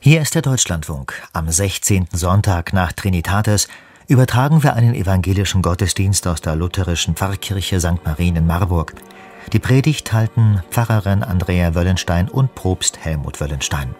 Hier ist der Deutschlandfunk. Am 16. Sonntag nach Trinitatis übertragen wir einen evangelischen Gottesdienst aus der lutherischen Pfarrkirche St. Marien in Marburg. Die Predigt halten Pfarrerin Andrea Wöllenstein und Propst Helmut Wöllenstein.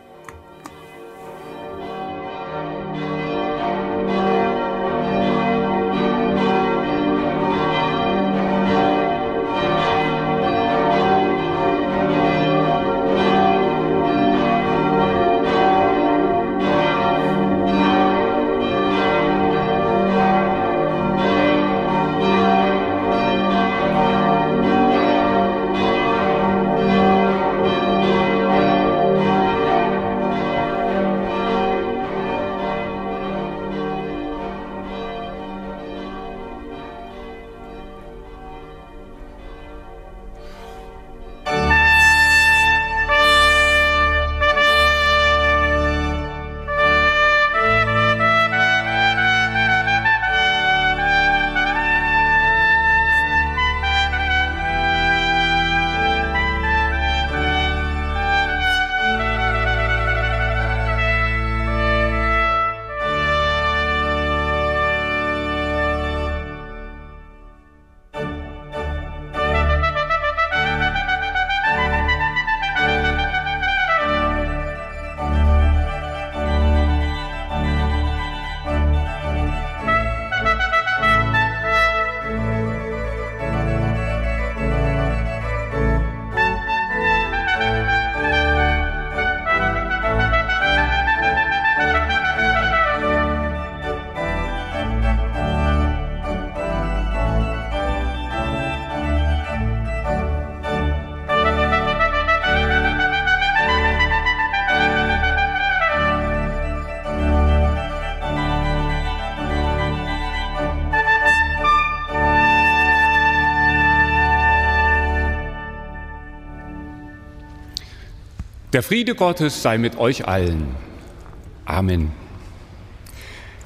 Der Friede Gottes sei mit euch allen. Amen.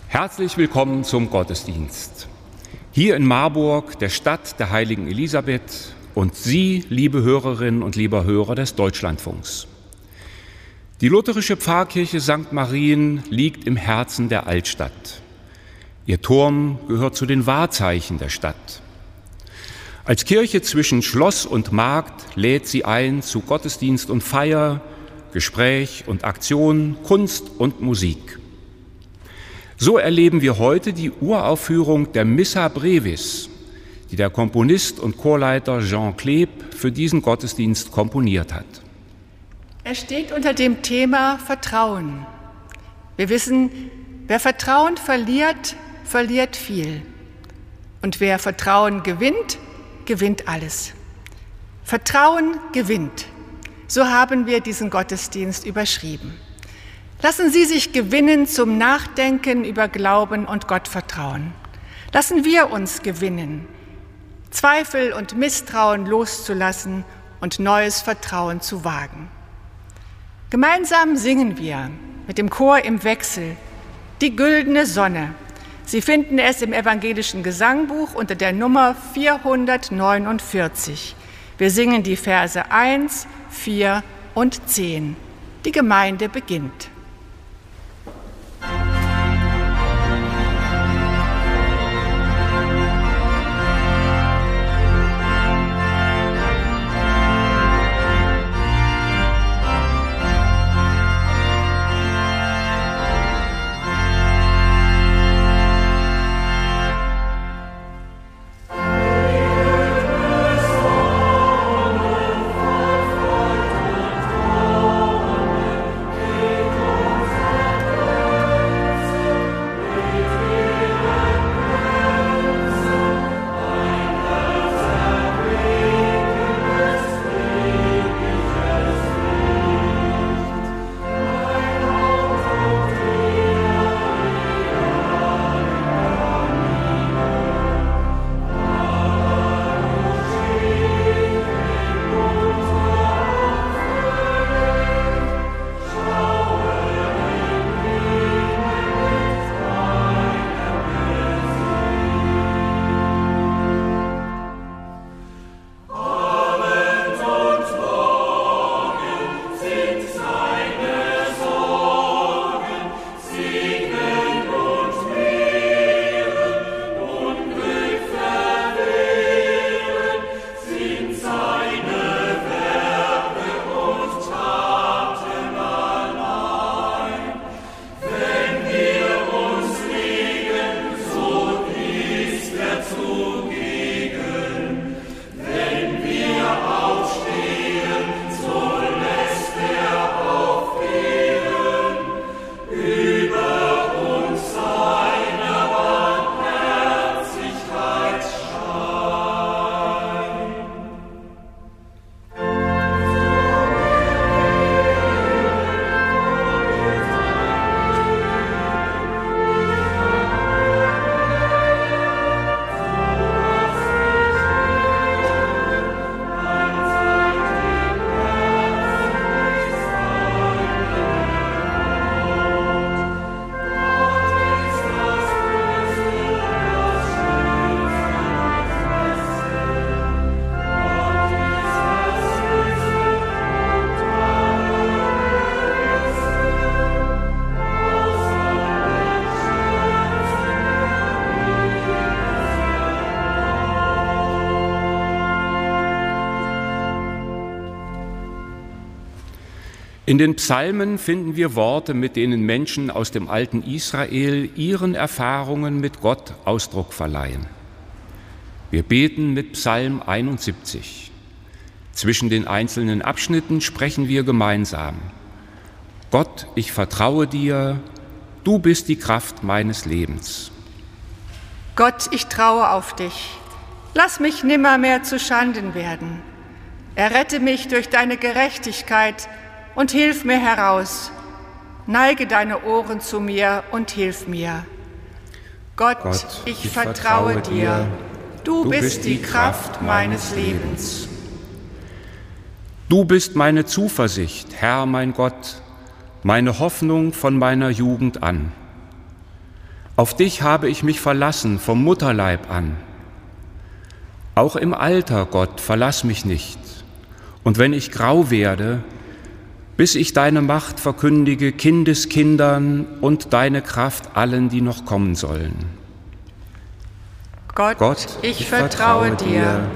Herzlich willkommen zum Gottesdienst. Hier in Marburg, der Stadt der heiligen Elisabeth und Sie, liebe Hörerinnen und lieber Hörer des Deutschlandfunks. Die lutherische Pfarrkirche St. Marien liegt im Herzen der Altstadt. Ihr Turm gehört zu den Wahrzeichen der Stadt. Als Kirche zwischen Schloss und Markt lädt sie ein zu Gottesdienst und Feier, Gespräch und Aktion, Kunst und Musik. So erleben wir heute die Uraufführung der Missa Brevis, die der Komponist und Chorleiter Jean Kleb für diesen Gottesdienst komponiert hat. Er steht unter dem Thema Vertrauen. Wir wissen, wer Vertrauen verliert, verliert viel. Und wer Vertrauen gewinnt, gewinnt alles. Vertrauen gewinnt. So haben wir diesen Gottesdienst überschrieben. Lassen Sie sich gewinnen zum Nachdenken über Glauben und Gottvertrauen. Lassen wir uns gewinnen, Zweifel und Misstrauen loszulassen und neues Vertrauen zu wagen. Gemeinsam singen wir mit dem Chor im Wechsel die güldene Sonne. Sie finden es im evangelischen Gesangbuch unter der Nummer 449. Wir singen die Verse 1, 4 und 10. Die Gemeinde beginnt. In den Psalmen finden wir Worte, mit denen Menschen aus dem alten Israel ihren Erfahrungen mit Gott Ausdruck verleihen. Wir beten mit Psalm 71. Zwischen den einzelnen Abschnitten sprechen wir gemeinsam. Gott, ich vertraue dir, du bist die Kraft meines Lebens. Gott, ich traue auf dich. Lass mich nimmermehr zu Schanden werden. Errette mich durch deine Gerechtigkeit und hilf mir heraus. Neige deine Ohren zu mir und hilf mir. Gott, Gott ich, ich, vertraue, vertraue dir. Du, bist die Kraft meines Lebens. Du bist meine Zuversicht, Herr mein Gott, meine Hoffnung von meiner Jugend an. Auf dich habe ich mich verlassen vom Mutterleib an. Auch im Alter, Gott, verlass mich nicht. Und wenn ich grau werde, bis ich deine Macht verkündige Kindeskindern und deine Kraft allen, die noch kommen sollen. Gott, Gott ich, ich vertraue dir.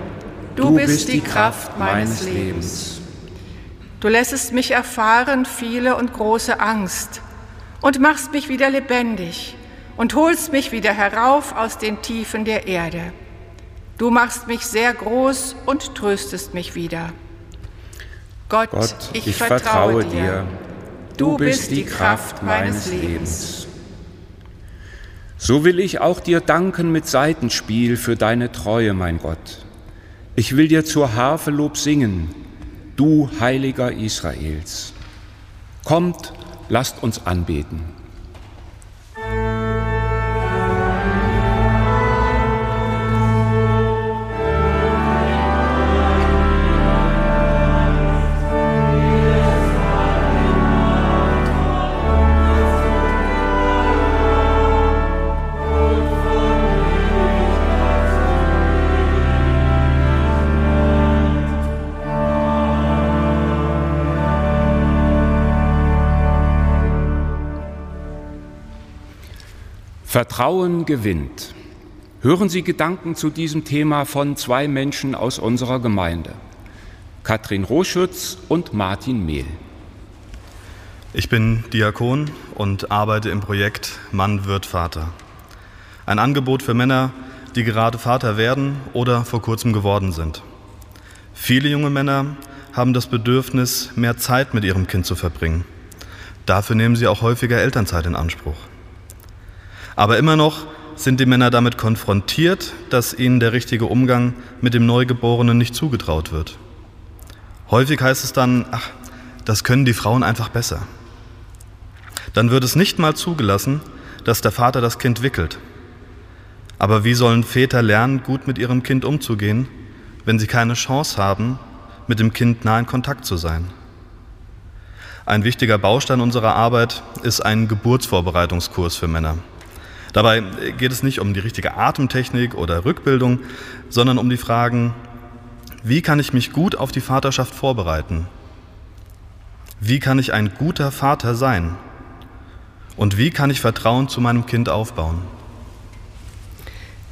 Du bist die Kraft meines Lebens. Du lässest mich erfahren viele und große Angst und machst mich wieder lebendig und holst mich wieder herauf aus den Tiefen der Erde. Du machst mich sehr groß und tröstest mich wieder. Gott, ich, ich, vertraue dir. Du bist die Kraft meines Lebens. So will ich auch dir danken mit Seitenspiel für deine Treue, mein Gott. Ich will dir zur Harfe Lob singen, du Heiliger Israels. Kommt, lasst uns anbeten. Vertrauen gewinnt. Hören Sie Gedanken zu diesem Thema von zwei Menschen aus unserer Gemeinde, Katrin Roschütz und Martin Mehl. Ich bin Diakon und arbeite im Projekt Mann wird Vater. Ein Angebot für Männer, die gerade Vater werden oder vor kurzem geworden sind. Viele junge Männer haben das Bedürfnis, mehr Zeit mit ihrem Kind zu verbringen. Dafür nehmen sie auch häufiger Elternzeit in Anspruch. Aber immer noch sind die Männer damit konfrontiert, dass ihnen der richtige Umgang mit dem Neugeborenen nicht zugetraut wird. Häufig heißt es dann, ach, das können die Frauen einfach besser. Dann wird es nicht mal zugelassen, dass der Vater das Kind wickelt. Aber wie sollen Väter lernen, gut mit ihrem Kind umzugehen, wenn sie keine Chance haben, mit dem Kind nah in Kontakt zu sein? Ein wichtiger Baustein unserer Arbeit ist ein Geburtsvorbereitungskurs für Männer. Dabei geht es nicht um die richtige Atemtechnik oder Rückbildung, sondern um die Fragen, wie kann ich mich gut auf die Vaterschaft vorbereiten? Wie kann ich ein guter Vater sein? Und wie kann ich Vertrauen zu meinem Kind aufbauen?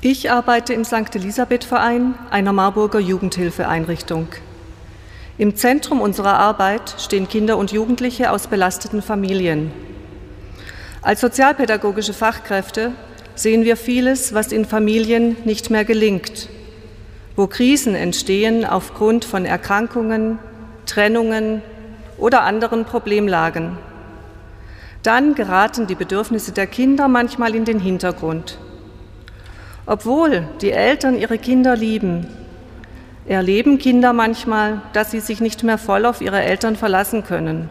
Ich arbeite im St. Elisabeth Verein, einer Marburger Jugendhilfeeinrichtung. Im Zentrum unserer Arbeit stehen Kinder und Jugendliche aus belasteten Familien. Als sozialpädagogische Fachkräfte sehen wir vieles, was in Familien nicht mehr gelingt, wo Krisen entstehen aufgrund von Erkrankungen, Trennungen oder anderen Problemlagen. Dann geraten die Bedürfnisse der Kinder manchmal in den Hintergrund. Obwohl die Eltern ihre Kinder lieben, erleben Kinder manchmal, dass sie sich nicht mehr voll auf ihre Eltern verlassen können.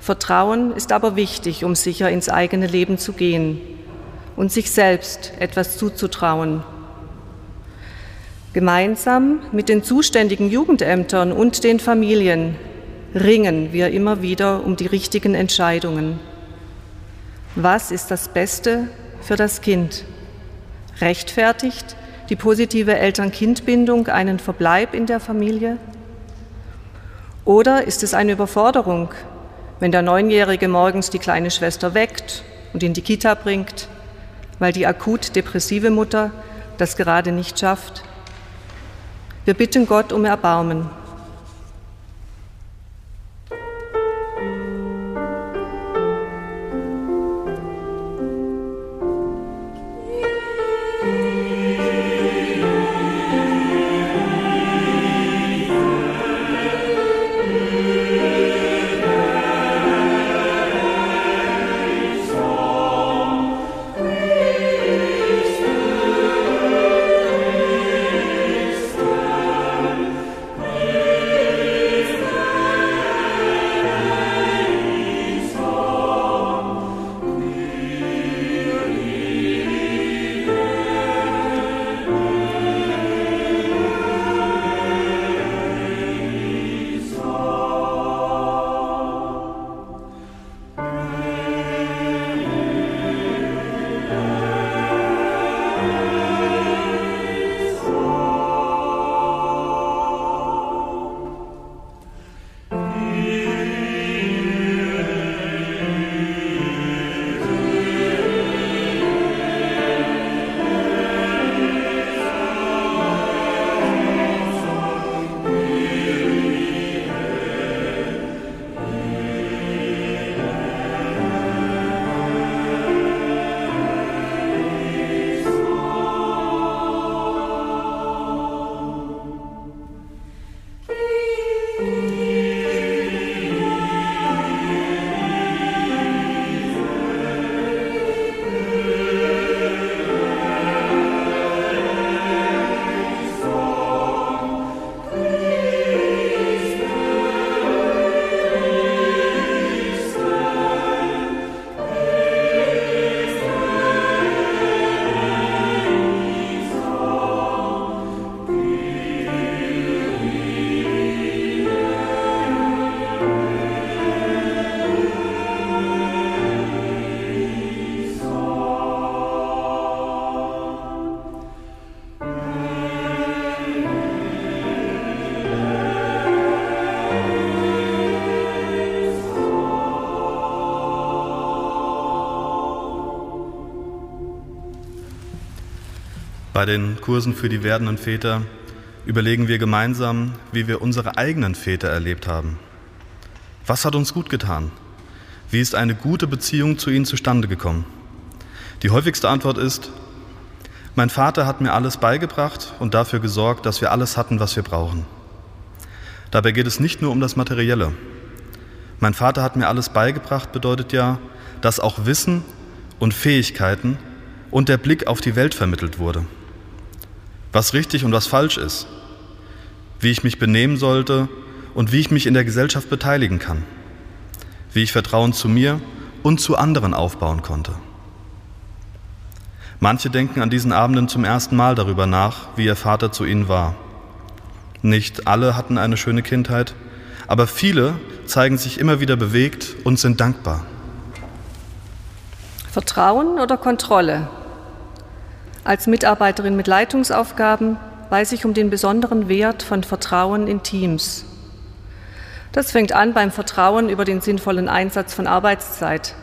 Vertrauen ist aber wichtig, um sicher ins eigene Leben zu gehen und sich selbst etwas zuzutrauen. Gemeinsam mit den zuständigen Jugendämtern und den Familien ringen wir immer wieder um die richtigen Entscheidungen. Was ist das Beste für das Kind? Rechtfertigt die positive Eltern-Kind-Bindung einen Verbleib in der Familie? Oder ist es eine Überforderung, wenn der Neunjährige morgens die kleine Schwester weckt und in die Kita bringt, weil die akut depressive Mutter das gerade nicht schafft. Wir bitten Gott um Erbarmen. Bei den Kursen für die werdenden Väter überlegen wir gemeinsam, wie wir unsere eigenen Väter erlebt haben. Was hat uns gut getan? Wie ist eine gute Beziehung zu ihnen zustande gekommen? Die häufigste Antwort ist, mein Vater hat mir alles beigebracht und dafür gesorgt, dass wir alles hatten, was wir brauchen. Dabei geht es nicht nur um das Materielle. Mein Vater hat mir alles beigebracht bedeutet ja, dass auch Wissen und Fähigkeiten und der Blick auf die Welt vermittelt wurde. Was richtig und was falsch ist, wie ich mich benehmen sollte und wie ich mich in der Gesellschaft beteiligen kann, wie ich Vertrauen zu mir und zu anderen aufbauen konnte. Manche denken an diesen Abenden zum ersten Mal darüber nach, wie ihr Vater zu ihnen war. Nicht alle hatten eine schöne Kindheit, aber viele zeigen sich immer wieder bewegt und sind dankbar. Vertrauen oder Kontrolle? Als Mitarbeiterin mit Leitungsaufgaben weiß ich um den besonderen Wert von Vertrauen in Teams. Das fängt an beim Vertrauen über den sinnvollen Einsatz von Arbeitszeit.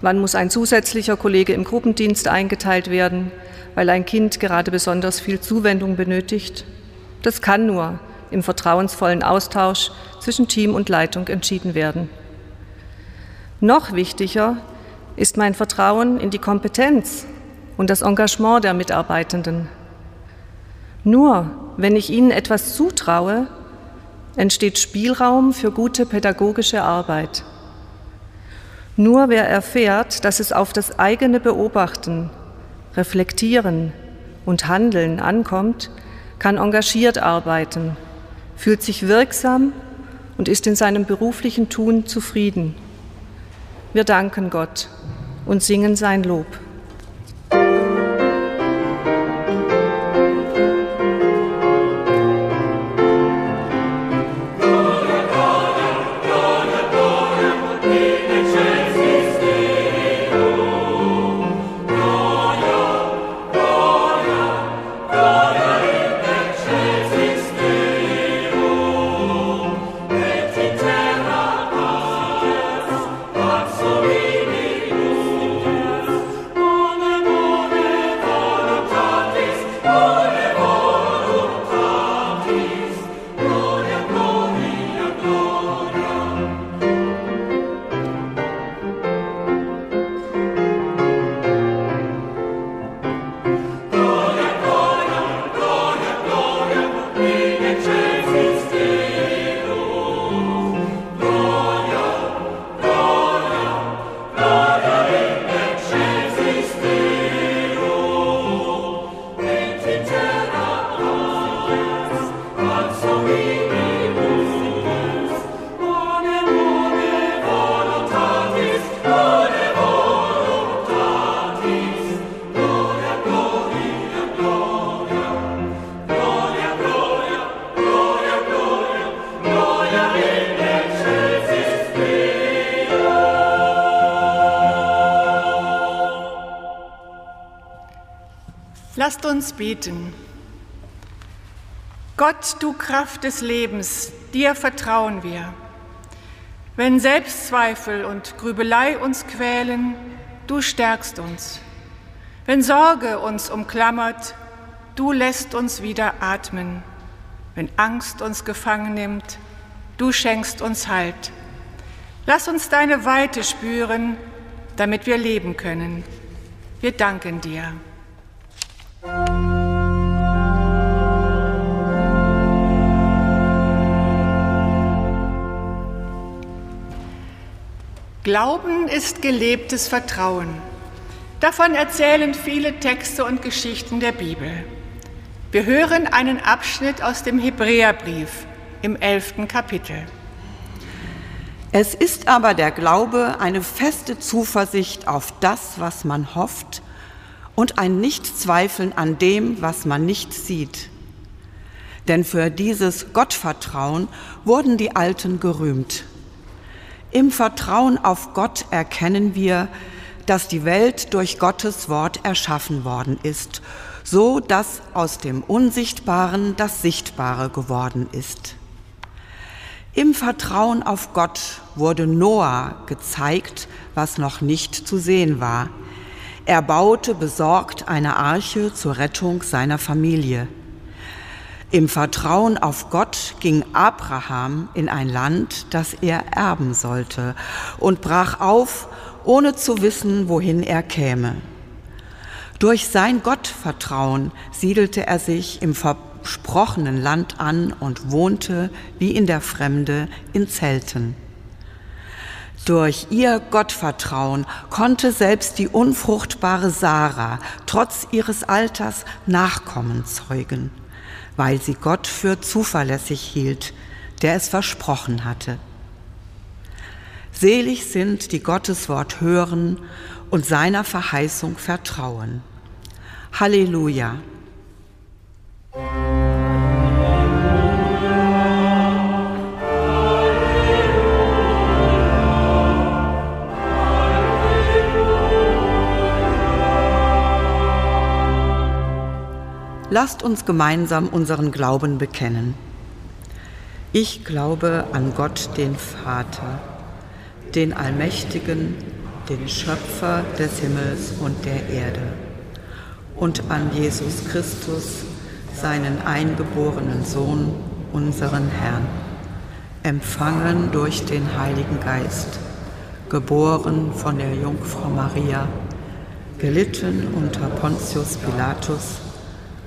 Wann muss ein zusätzlicher Kollege im Gruppendienst eingeteilt werden, weil ein Kind gerade besonders viel Zuwendung benötigt? Das kann nur im vertrauensvollen Austausch zwischen Team und Leitung entschieden werden. Noch wichtiger ist mein Vertrauen in die Kompetenz und das Engagement der Mitarbeitenden. Nur wenn ich ihnen etwas zutraue, entsteht Spielraum für gute pädagogische Arbeit. Nur wer erfährt, dass es auf das eigene Beobachten, Reflektieren und Handeln ankommt, kann engagiert arbeiten, fühlt sich wirksam und ist in seinem beruflichen Tun zufrieden. Wir danken Gott und singen sein Lob. Lasst uns beten. Gott, du Kraft des Lebens, dir vertrauen wir. Wenn Selbstzweifel und Grübelei uns quälen, du stärkst uns. Wenn Sorge uns umklammert, du lässt uns wieder atmen. Wenn Angst uns gefangen nimmt, du schenkst uns Halt. Lass uns deine Weite spüren, damit wir leben können. Wir danken dir. Glauben ist gelebtes Vertrauen. Davon erzählen viele Texte und Geschichten der Bibel. Wir hören einen Abschnitt aus dem Hebräerbrief im elften Kapitel. Es ist aber der Glaube eine feste Zuversicht auf das, was man hofft, und ein Nichtzweifeln an dem, was man nicht sieht. Denn für dieses Gottvertrauen wurden die Alten gerühmt. Im Vertrauen auf Gott erkennen wir, dass die Welt durch Gottes Wort erschaffen worden ist, so dass aus dem Unsichtbaren das Sichtbare geworden ist. Im Vertrauen auf Gott wurde Noah gezeigt, was noch nicht zu sehen war. Er baute besorgt eine Arche zur Rettung seiner Familie. Im Vertrauen auf Gott ging Abraham in ein Land, das er erben sollte, und brach auf, ohne zu wissen, wohin er käme. Durch sein Gottvertrauen siedelte er sich im versprochenen Land an und wohnte wie in der Fremde in Zelten. Durch ihr Gottvertrauen konnte selbst die unfruchtbare Sarah trotz ihres Alters Nachkommen zeugen, weil sie Gott für zuverlässig hielt, der es versprochen hatte. Selig sind, die Gottes Wort hören und seiner Verheißung vertrauen. Halleluja. Lasst uns gemeinsam unseren Glauben bekennen. Ich glaube an Gott, den Vater, den Allmächtigen, den Schöpfer des Himmels und der Erde, und an Jesus Christus, seinen eingeborenen Sohn, unseren Herrn, empfangen durch den Heiligen Geist, geboren von der Jungfrau Maria, gelitten unter Pontius Pilatus,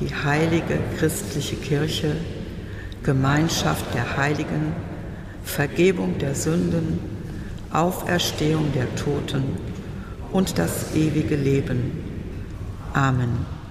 die heilige christliche Kirche, Gemeinschaft der Heiligen, Vergebung der Sünden, Auferstehung der Toten und das ewige Leben. Amen.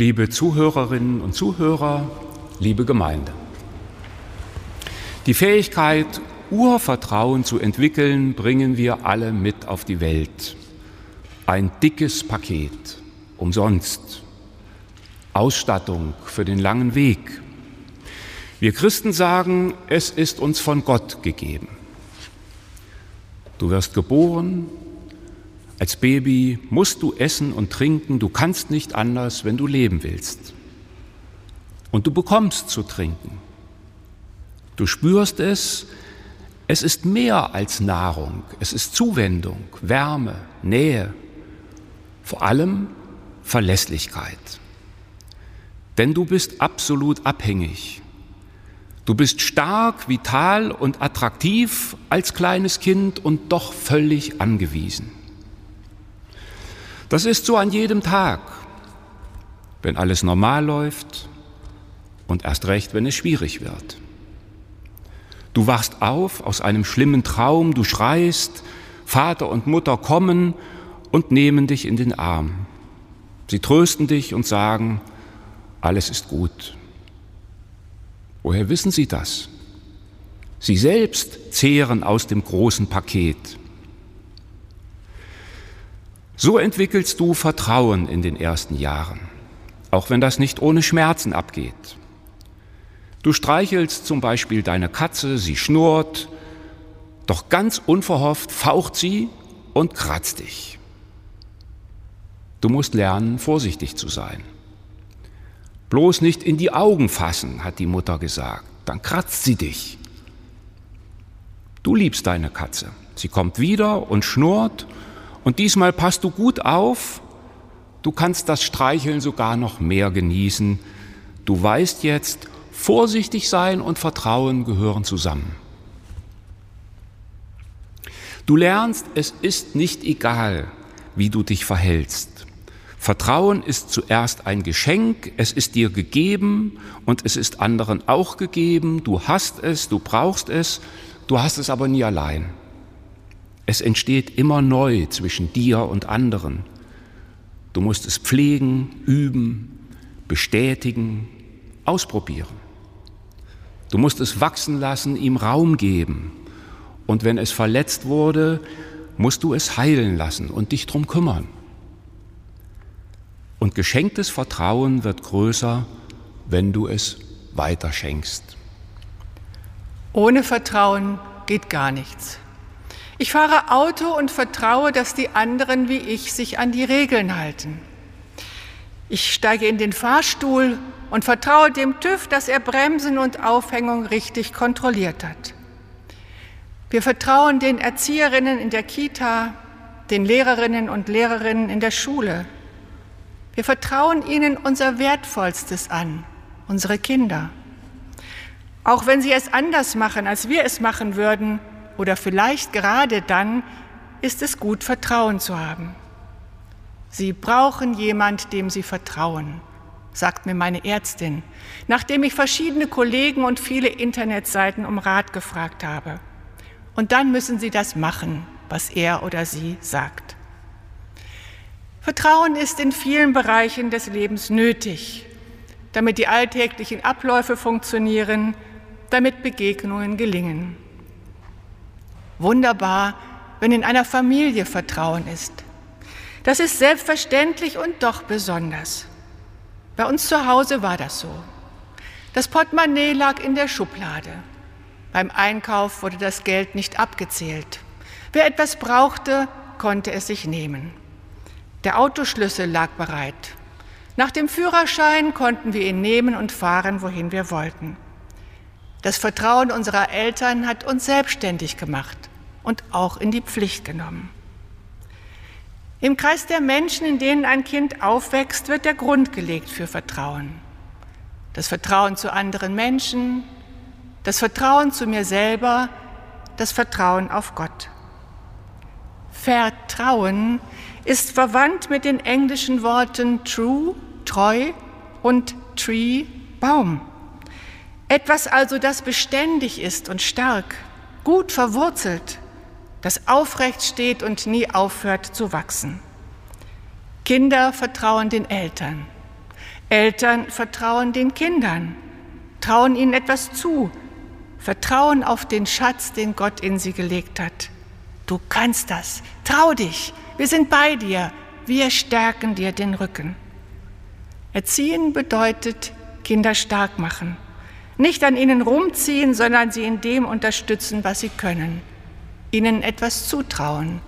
Liebe Zuhörerinnen und Zuhörer, liebe Gemeinde. Die Fähigkeit, Urvertrauen zu entwickeln, bringen wir alle mit auf die Welt. Ein dickes Paket, umsonst. Ausstattung für den langen Weg. Wir Christen sagen, es ist uns von Gott gegeben. Du wirst geboren, als Baby musst du essen und trinken, du kannst nicht anders, wenn du leben willst. Und du bekommst zu trinken. Du spürst es, es ist mehr als Nahrung, es ist Zuwendung, Wärme, Nähe, vor allem Verlässlichkeit. Denn du bist absolut abhängig. Du bist stark, vital und attraktiv als kleines Kind und doch völlig angewiesen. Das ist so an jedem Tag, wenn alles normal läuft und erst recht, wenn es schwierig wird. Du wachst auf aus einem schlimmen Traum, du schreist, Vater und Mutter kommen und nehmen dich in den Arm. Sie trösten dich und sagen, alles ist gut. Woher wissen Sie das? Sie selbst zehren aus dem großen Paket. So entwickelst du Vertrauen in den ersten Jahren, auch wenn das nicht ohne Schmerzen abgeht. Du streichelst zum Beispiel deine Katze, sie schnurrt, doch ganz unverhofft faucht sie und kratzt dich. Du musst lernen, vorsichtig zu sein. Bloß nicht in die Augen fassen, hat die Mutter gesagt, dann kratzt sie dich. Du liebst deine Katze. Sie kommt wieder und schnurrt und diesmal passt du gut auf, du kannst das Streicheln sogar noch mehr genießen. Du weißt jetzt, vorsichtig sein und Vertrauen gehören zusammen. Du lernst, es ist nicht egal, wie du dich verhältst. Vertrauen ist zuerst ein Geschenk, es ist dir gegeben und es ist anderen auch gegeben. Du hast es, du brauchst es, du hast es aber nie allein. Es entsteht immer neu zwischen dir und anderen. Du musst es pflegen, üben, bestätigen, ausprobieren. Du musst es wachsen lassen, ihm Raum geben. Und wenn es verletzt wurde, musst du es heilen lassen und dich drum kümmern. Und geschenktes Vertrauen wird größer, wenn du es weiterschenkst. Ohne Vertrauen geht gar nichts. Ich fahre Auto und vertraue, dass die anderen wie ich sich an die Regeln halten. Ich steige in den Fahrstuhl und vertraue dem TÜV, dass er Bremsen und Aufhängung richtig kontrolliert hat. Wir vertrauen den Erzieherinnen in der Kita, den Lehrerinnen und Lehrerinnen in der Schule. Wir vertrauen ihnen unser Wertvollstes an, unsere Kinder. Auch wenn sie es anders machen, als wir es machen würden, oder vielleicht gerade dann ist es gut, Vertrauen zu haben. Sie brauchen jemand, dem Sie vertrauen, sagt mir meine Ärztin, nachdem ich verschiedene Kollegen und viele Internetseiten um Rat gefragt habe. Und dann müssen Sie das machen, was er oder sie sagt. Vertrauen ist in vielen Bereichen des Lebens nötig, damit die alltäglichen Abläufe funktionieren, damit Begegnungen gelingen. Wunderbar, wenn in einer Familie Vertrauen ist. Das ist selbstverständlich und doch besonders. Bei uns zu Hause war das so. Das Portemonnaie lag in der Schublade. Beim Einkauf wurde das Geld nicht abgezählt. Wer etwas brauchte, konnte es sich nehmen. Der Autoschlüssel lag bereit. Nach dem Führerschein konnten wir ihn nehmen und fahren, wohin wir wollten. Das Vertrauen unserer Eltern hat uns selbstständig gemacht und auch in die Pflicht genommen. Im Kreis der Menschen, in denen ein Kind aufwächst, wird der Grund gelegt für Vertrauen. Das Vertrauen zu anderen Menschen, das Vertrauen zu mir selber, das Vertrauen auf Gott. Vertrauen ist verwandt mit den englischen Worten true, treu und tree, Baum. Etwas also, das beständig ist und stark, gut verwurzelt, das aufrecht steht und nie aufhört zu wachsen. Kinder vertrauen den Eltern. Eltern vertrauen den Kindern, trauen ihnen etwas zu, vertrauen auf den Schatz, den Gott in sie gelegt hat. Du kannst das, trau dich, wir sind bei dir, wir stärken dir den Rücken. Erziehen bedeutet Kinder stark machen. Nicht an ihnen rumziehen, sondern sie in dem unterstützen, was sie können. Ihnen etwas zutrauen,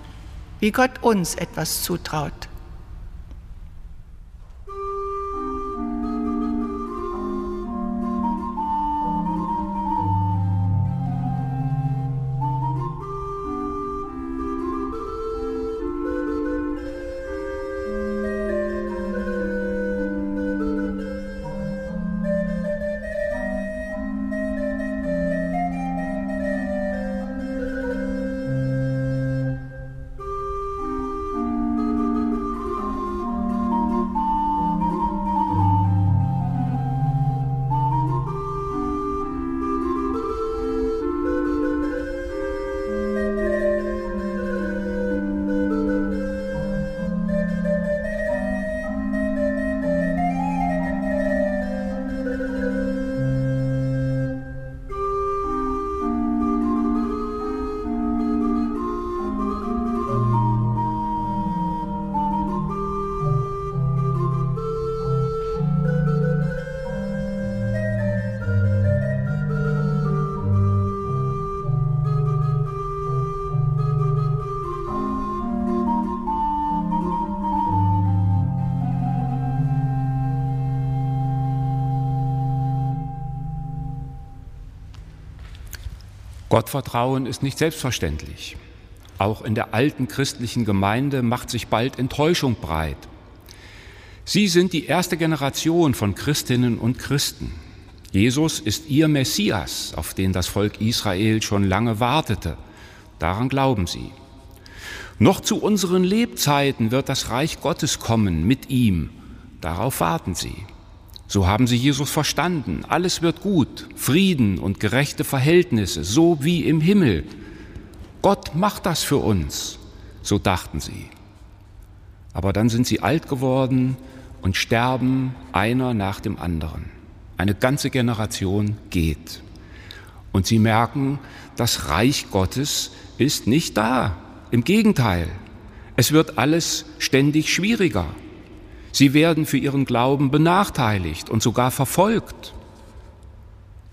wie Gott uns etwas zutraut. Gottvertrauen ist nicht selbstverständlich. Auch in der alten christlichen Gemeinde macht sich bald Enttäuschung breit. Sie sind die erste Generation von Christinnen und Christen. Jesus ist ihr Messias, auf den das Volk Israel schon lange wartete. Daran glauben sie. Noch zu unseren Lebzeiten wird das Reich Gottes kommen mit ihm. Darauf warten sie. So haben sie Jesus verstanden. Alles wird gut, Frieden und gerechte Verhältnisse, so wie im Himmel. Gott macht das für uns, so dachten sie. Aber dann sind sie alt geworden und sterben einer nach dem anderen. Eine ganze Generation geht. Und sie merken, das Reich Gottes ist nicht da. Im Gegenteil, es wird alles ständig schwieriger. Sie werden für ihren Glauben benachteiligt und sogar verfolgt.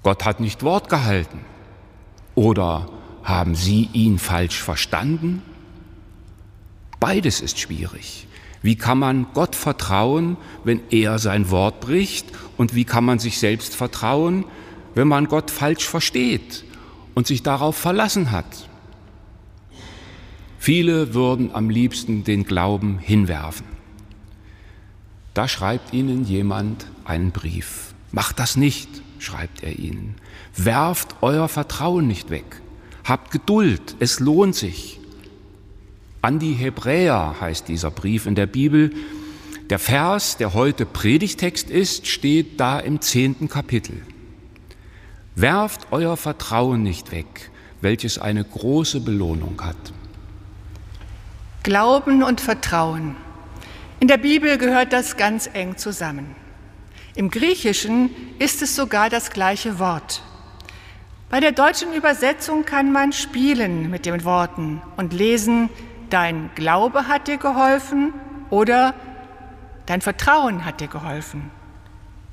Gott hat nicht Wort gehalten. Oder haben Sie ihn falsch verstanden? Beides ist schwierig. Wie kann man Gott vertrauen, wenn er sein Wort bricht? Und wie kann man sich selbst vertrauen, wenn man Gott falsch versteht und sich darauf verlassen hat? Viele würden am liebsten den Glauben hinwerfen. Da schreibt ihnen jemand einen Brief. Macht das nicht, schreibt er ihnen. Werft euer Vertrauen nicht weg. Habt Geduld, es lohnt sich. An die Hebräer heißt dieser Brief in der Bibel. Der Vers, der heute Predigtext ist, steht da im zehnten Kapitel. Werft euer Vertrauen nicht weg, welches eine große Belohnung hat. Glauben und Vertrauen in der Bibel gehört das ganz eng zusammen. Im Griechischen ist es sogar das gleiche Wort. Bei der deutschen Übersetzung kann man spielen mit den Worten und lesen, dein Glaube hat dir geholfen oder dein Vertrauen hat dir geholfen.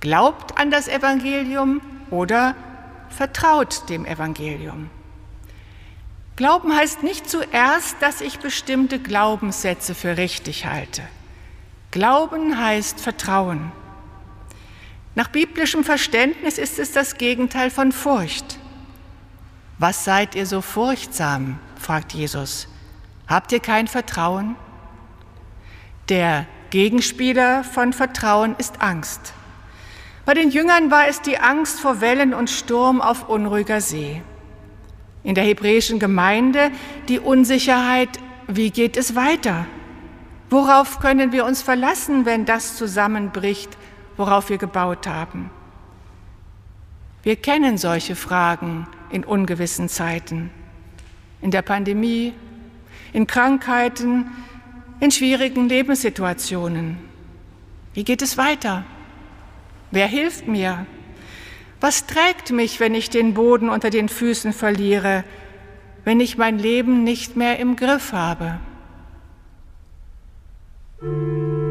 Glaubt an das Evangelium oder vertraut dem Evangelium. Glauben heißt nicht zuerst, dass ich bestimmte Glaubenssätze für richtig halte. Glauben heißt Vertrauen. Nach biblischem Verständnis ist es das Gegenteil von Furcht. Was seid ihr so furchtsam? fragt Jesus. Habt ihr kein Vertrauen? Der Gegenspieler von Vertrauen ist Angst. Bei den Jüngern war es die Angst vor Wellen und Sturm auf unruhiger See. In der hebräischen Gemeinde die Unsicherheit, wie geht es weiter? Worauf können wir uns verlassen, wenn das zusammenbricht, worauf wir gebaut haben? Wir kennen solche Fragen in ungewissen Zeiten, in der Pandemie, in Krankheiten, in schwierigen Lebenssituationen. Wie geht es weiter? Wer hilft mir? Was trägt mich, wenn ich den Boden unter den Füßen verliere, wenn ich mein Leben nicht mehr im Griff habe? Música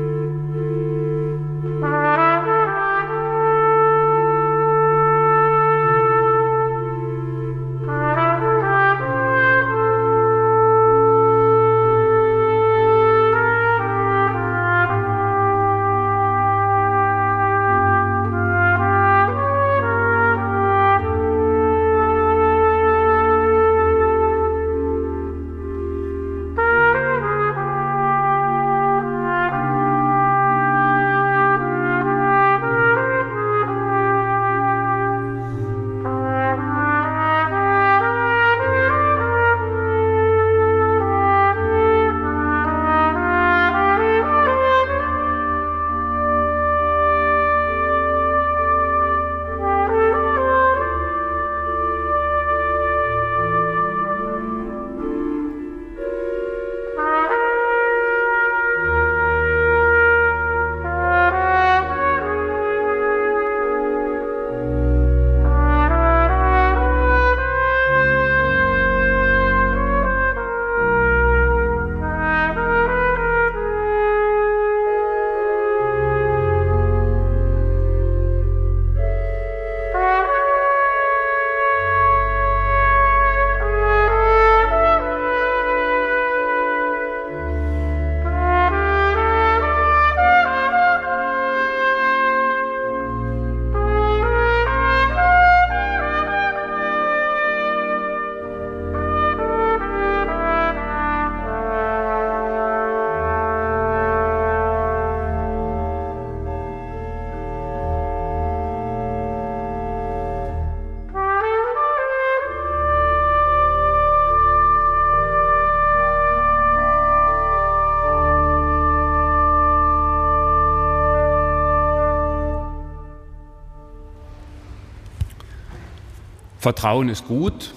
Vertrauen ist gut,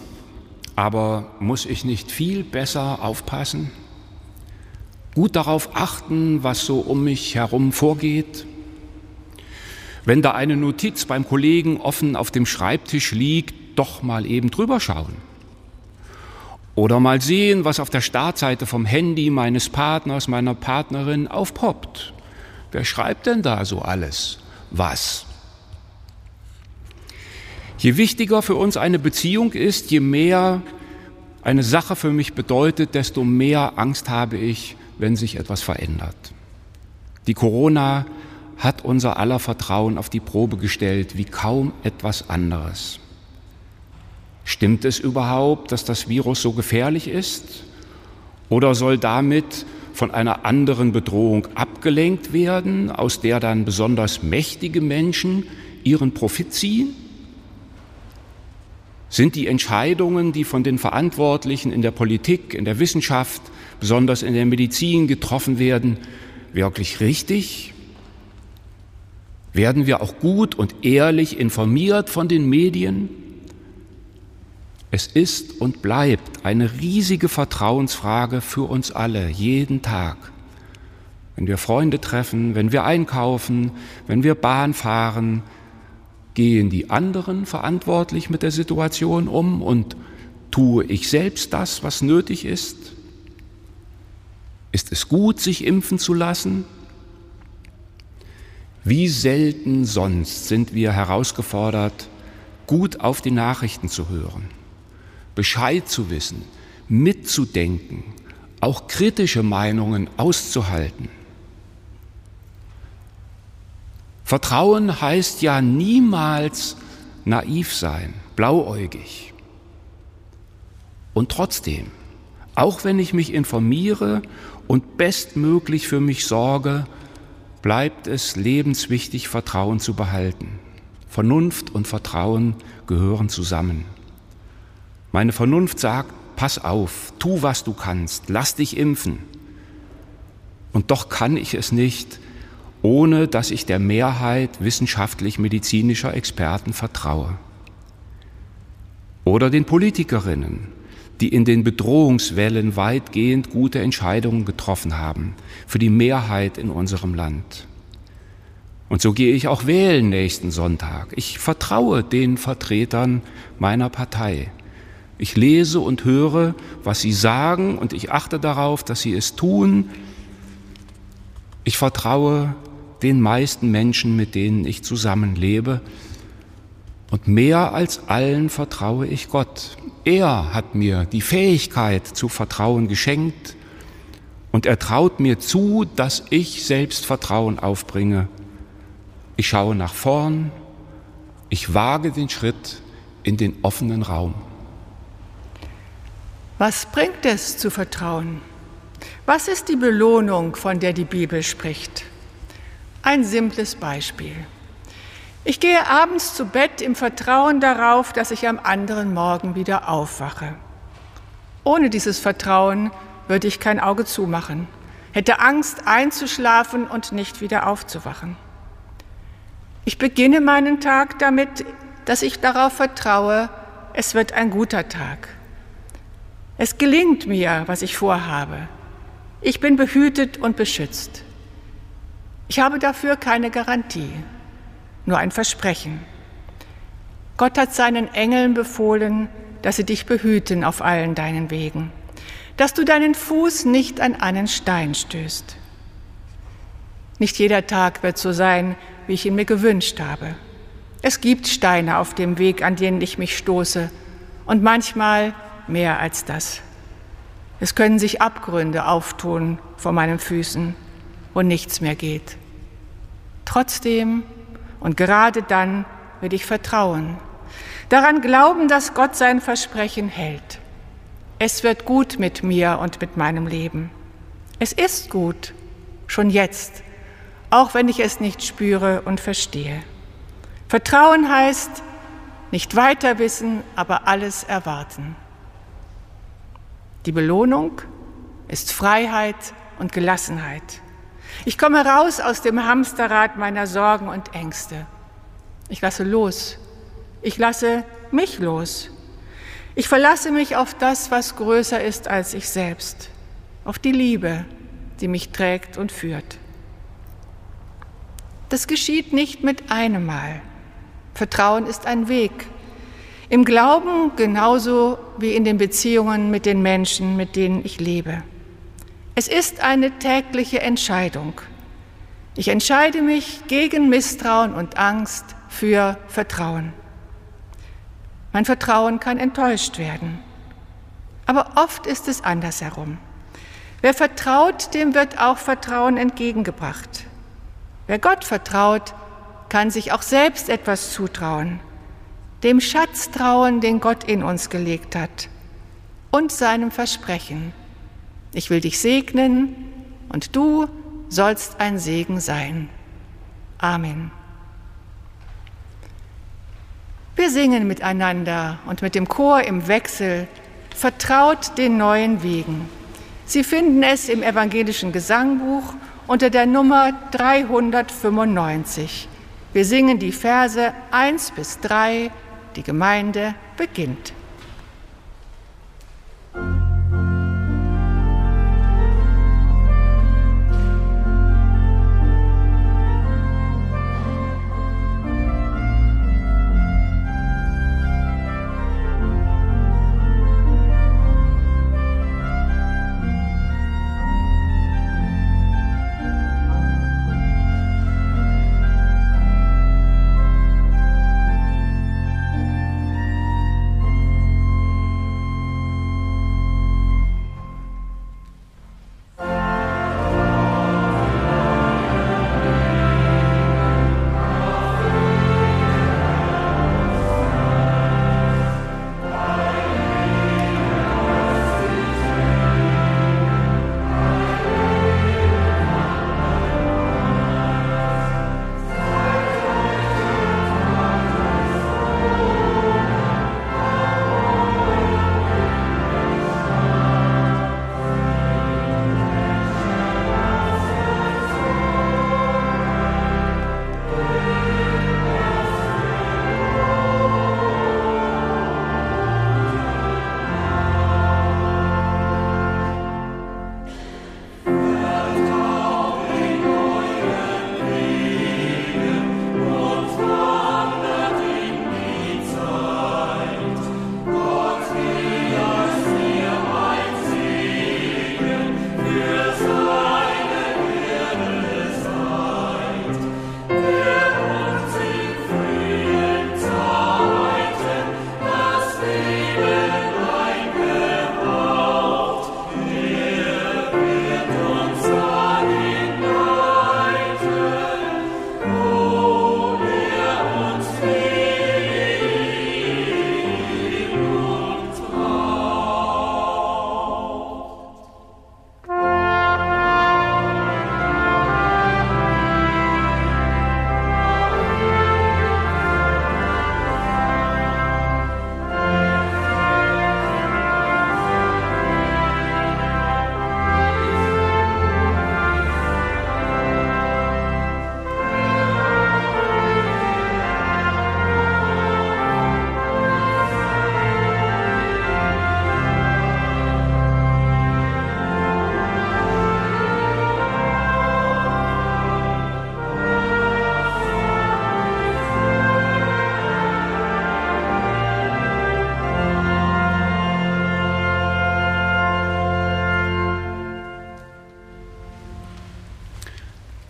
aber muss ich nicht viel besser aufpassen? Gut darauf achten, was so um mich herum vorgeht? Wenn da eine Notiz beim Kollegen offen auf dem Schreibtisch liegt, doch mal eben drüber schauen. Oder mal sehen, was auf der Startseite vom Handy meines Partners, meiner Partnerin aufpoppt. Wer schreibt denn da so alles? Was? Je wichtiger für uns eine Beziehung ist, je mehr eine Sache für mich bedeutet, desto mehr Angst habe ich, wenn sich etwas verändert. Die Corona hat unser aller Vertrauen auf die Probe gestellt, wie kaum etwas anderes. Stimmt es überhaupt, dass das Virus so gefährlich ist? Oder soll damit von einer anderen Bedrohung abgelenkt werden, aus der dann besonders mächtige Menschen ihren Profit ziehen? Sind die Entscheidungen, die von den Verantwortlichen in der Politik, in der Wissenschaft, besonders in der Medizin getroffen werden, wirklich richtig? Werden wir auch gut und ehrlich informiert von den Medien? Es ist und bleibt eine riesige Vertrauensfrage für uns alle, jeden Tag. Wenn wir Freunde treffen, wenn wir einkaufen, wenn wir Bahn fahren, Gehen die anderen verantwortlich mit der Situation um und tue ich selbst das, was nötig ist? Ist es gut, sich impfen zu lassen? Wie selten sonst sind wir herausgefordert, gut auf die Nachrichten zu hören, Bescheid zu wissen, mitzudenken, auch kritische Meinungen auszuhalten. Vertrauen heißt ja niemals naiv sein, blauäugig. Und trotzdem, auch wenn ich mich informiere und bestmöglich für mich sorge, bleibt es lebenswichtig, Vertrauen zu behalten. Vernunft und Vertrauen gehören zusammen. Meine Vernunft sagt, pass auf, tu, was du kannst, lass dich impfen. Und doch kann ich es nicht, ohne dass ich der Mehrheit wissenschaftlich-medizinischer Experten vertraue. Oder den Politikerinnen, die in den Bedrohungswellen weitgehend gute Entscheidungen getroffen haben für die Mehrheit in unserem Land. Und so gehe ich auch wählen nächsten Sonntag. Ich vertraue den Vertretern meiner Partei. Ich lese und höre, was sie sagen und ich achte darauf, dass sie es tun. Ich vertraue den meisten Menschen, mit denen ich zusammenlebe. Und mehr als allen vertraue ich Gott. Er hat mir die Fähigkeit zu vertrauen geschenkt und er traut mir zu, dass ich selbst Vertrauen aufbringe. Ich schaue nach vorn, ich wage den Schritt in den offenen Raum. Was bringt es zu vertrauen? Was ist die Belohnung, von der die Bibel spricht? Ein simples Beispiel. Ich gehe abends zu Bett im Vertrauen darauf, dass ich am anderen Morgen wieder aufwache. Ohne dieses Vertrauen würde ich kein Auge zumachen, hätte Angst einzuschlafen und nicht wieder aufzuwachen. Ich beginne meinen Tag damit, dass ich darauf vertraue, es wird ein guter Tag. Es gelingt mir, was ich vorhabe. Ich bin behütet und beschützt. Ich habe dafür keine Garantie, nur ein Versprechen. Gott hat seinen Engeln befohlen, dass sie dich behüten auf allen deinen Wegen, dass du deinen Fuß nicht an einen Stein stößt. Nicht jeder Tag wird so sein, wie ich ihn mir gewünscht habe. Es gibt Steine auf dem Weg, an denen ich mich stoße, und manchmal mehr als das. Es können sich Abgründe auftun vor meinen Füßen, wo nichts mehr geht. Trotzdem und gerade dann will ich vertrauen, daran glauben, dass Gott sein Versprechen hält. Es wird gut mit mir und mit meinem Leben. Es ist gut, schon jetzt, auch wenn ich es nicht spüre und verstehe. Vertrauen heißt nicht weiter wissen, aber alles erwarten. Die Belohnung ist Freiheit und Gelassenheit. Ich komme raus aus dem Hamsterrad meiner Sorgen und Ängste. Ich lasse los. Ich lasse mich los. Ich verlasse mich auf das, was größer ist als ich selbst, auf die Liebe, die mich trägt und führt. Das geschieht nicht mit einem Mal. Vertrauen ist ein Weg, im Glauben genauso wie in den Beziehungen mit den Menschen, mit denen ich lebe. Es ist eine tägliche Entscheidung. Ich entscheide mich gegen Misstrauen und Angst für Vertrauen. Mein Vertrauen kann enttäuscht werden. Aber oft ist es andersherum. Wer vertraut, dem wird auch Vertrauen entgegengebracht. Wer Gott vertraut, kann sich auch selbst etwas zutrauen dem Schatz trauen, den Gott in uns gelegt hat und seinem Versprechen. Ich will dich segnen und du sollst ein Segen sein. Amen. Wir singen miteinander und mit dem Chor im Wechsel Vertraut den neuen Wegen. Sie finden es im evangelischen Gesangbuch unter der Nummer 395. Wir singen die Verse 1 bis 3 die Gemeinde beginnt.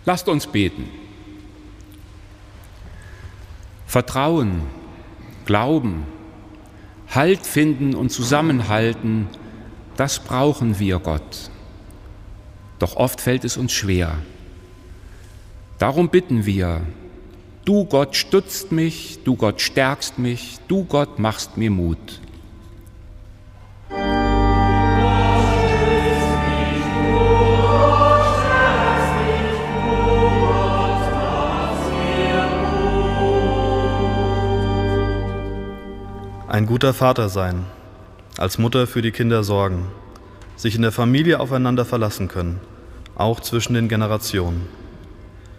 Lasst uns beten. Vertrauen, Glauben, Halt finden und zusammenhalten, das brauchen wir Gott. Doch oft fällt es uns schwer. Darum bitten wir, du Gott stützt mich, du Gott stärkst mich, du Gott machst mir Mut. Ein guter Vater sein, als Mutter für die Kinder sorgen, sich in der Familie aufeinander verlassen können, auch zwischen den Generationen.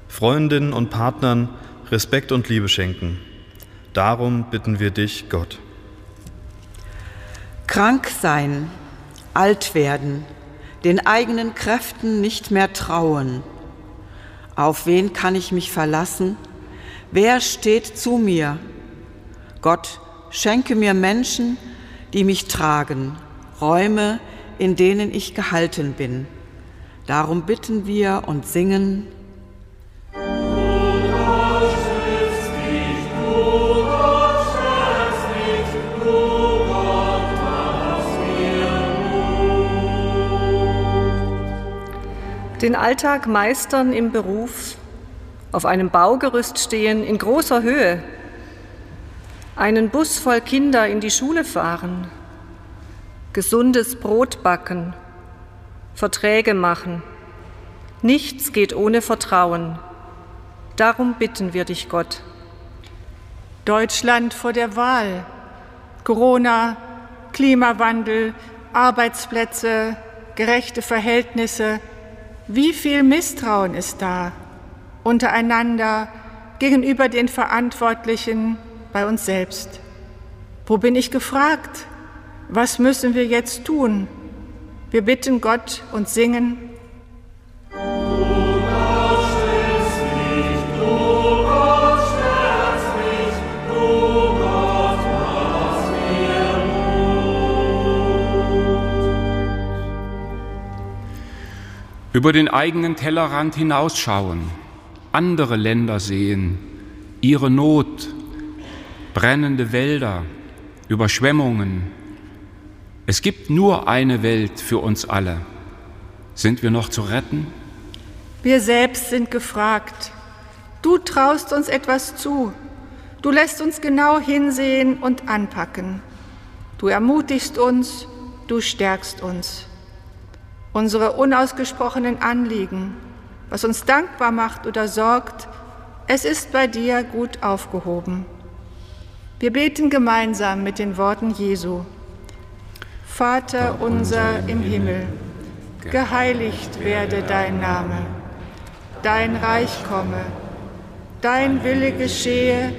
Freundinnen und Partnern Respekt und Liebe schenken. Darum bitten wir dich, Gott. Krank sein, alt werden, den eigenen Kräften nicht mehr trauen. Auf wen kann ich mich verlassen? Wer steht zu mir? Gott, Schenke mir Menschen, die mich tragen, Räume, in denen ich gehalten bin. Darum bitten wir und singen. Den Alltag meistern im Beruf, auf einem Baugerüst stehen in großer Höhe, einen Bus voll Kinder in die Schule fahren, gesundes Brot backen, Verträge machen. Nichts geht ohne Vertrauen. Darum bitten wir dich, Gott. Deutschland vor der Wahl, Corona, Klimawandel, Arbeitsplätze, gerechte Verhältnisse. Wie viel Misstrauen ist da untereinander gegenüber den Verantwortlichen bei uns selbst. Wo bin ich gefragt? Was müssen wir jetzt tun? Wir bitten Gott und singen. Über den eigenen Tellerrand hinausschauen, andere Länder sehen, ihre Not, brennende Wälder, Überschwemmungen. Es gibt nur eine Welt für uns alle. Sind wir noch zu retten? Wir selbst sind gefragt. Du traust uns etwas zu. Du lässt uns genau hinsehen und anpacken. Du ermutigst uns, du stärkst uns. Unsere unausgesprochenen Anliegen, was uns dankbar macht oder sorgt, es ist bei dir gut aufgehoben. Wir beten gemeinsam mit den Worten Jesu. Vater unser im Himmel, geheiligt werde dein Name, dein Reich komme, dein Wille geschehe,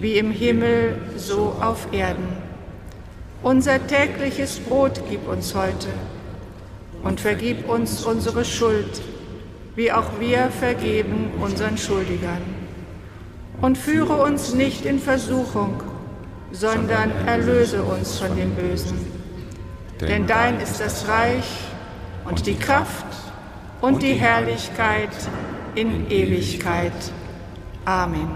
wie im Himmel so auf Erden. Unser tägliches Brot gib uns heute und vergib uns unsere Schuld, wie auch wir vergeben unseren Schuldigern. Und führe uns nicht in Versuchung, sondern erlöse uns von dem Bösen. Denn dein ist das Reich und die Kraft und die Herrlichkeit in Ewigkeit. Amen.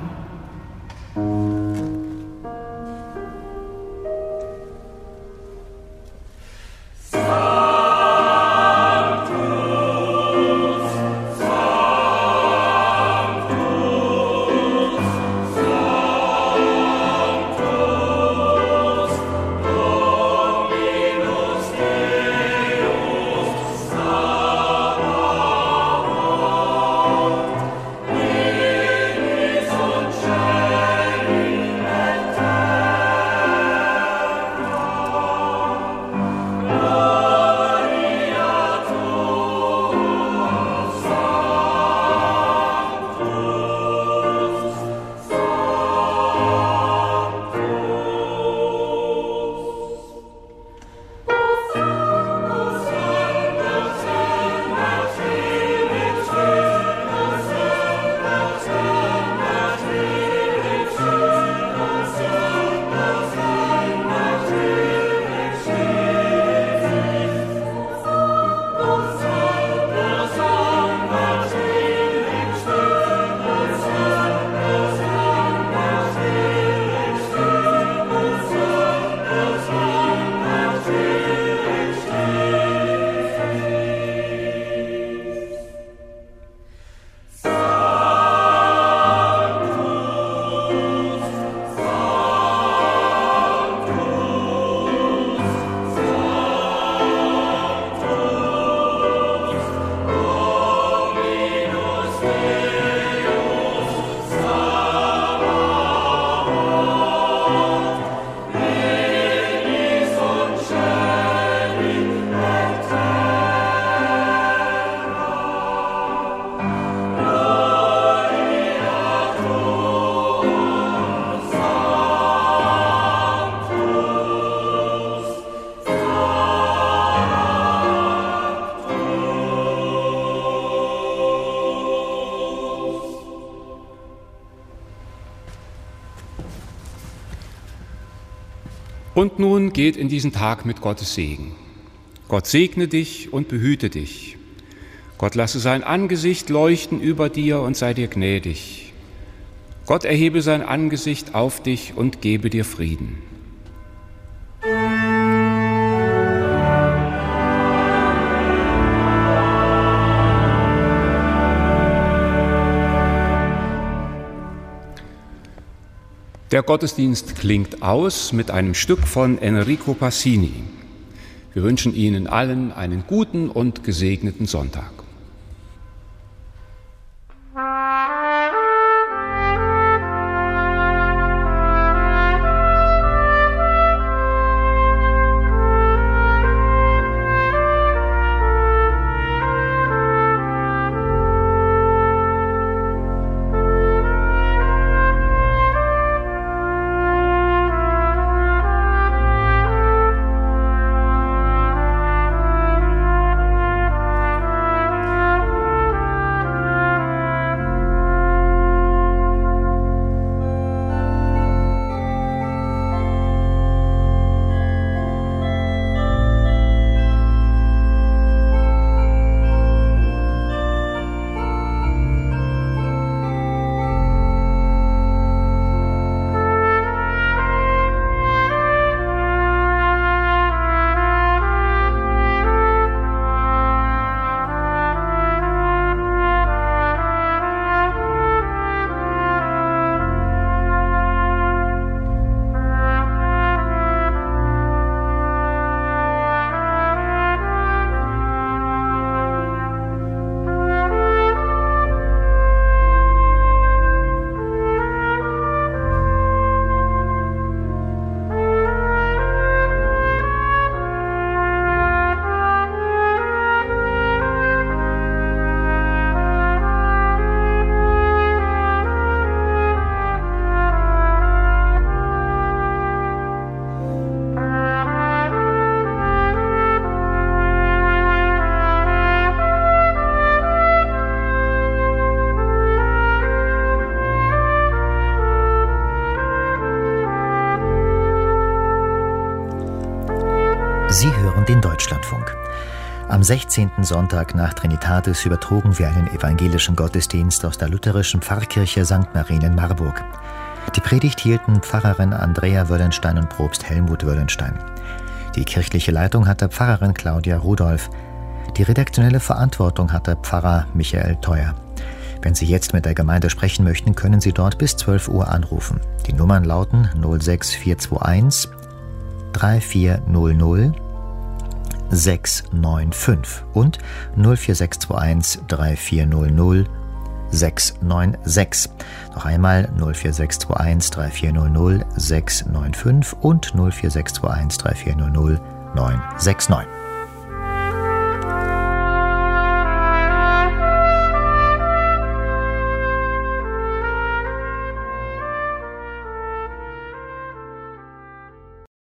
Und nun geht in diesen Tag mit Gottes Segen. Gott segne dich und behüte dich. Gott lasse sein Angesicht leuchten über dir und sei dir gnädig. Gott erhebe sein Angesicht auf dich und gebe dir Frieden. Der Gottesdienst klingt aus mit einem Stück von Enrico Passini. Wir wünschen Ihnen allen einen guten und gesegneten Sonntag. Am 16. Sonntag nach Trinitatis übertrugen wir einen evangelischen Gottesdienst aus der lutherischen Pfarrkirche St. Marien in Marburg. Die Predigt hielten Pfarrerin Andrea Wöllenstein und Propst Helmut Wöllenstein. Die kirchliche Leitung hatte Pfarrerin Claudia Rudolph. Die redaktionelle Verantwortung hatte Pfarrer Michael Theuer. Wenn Sie jetzt mit der Gemeinde sprechen möchten, können Sie dort bis 12 Uhr anrufen. Die Nummern lauten 06421 3400 695 und 04621 3400 696. Noch einmal 04621 3400 695 und 04621 3400 969.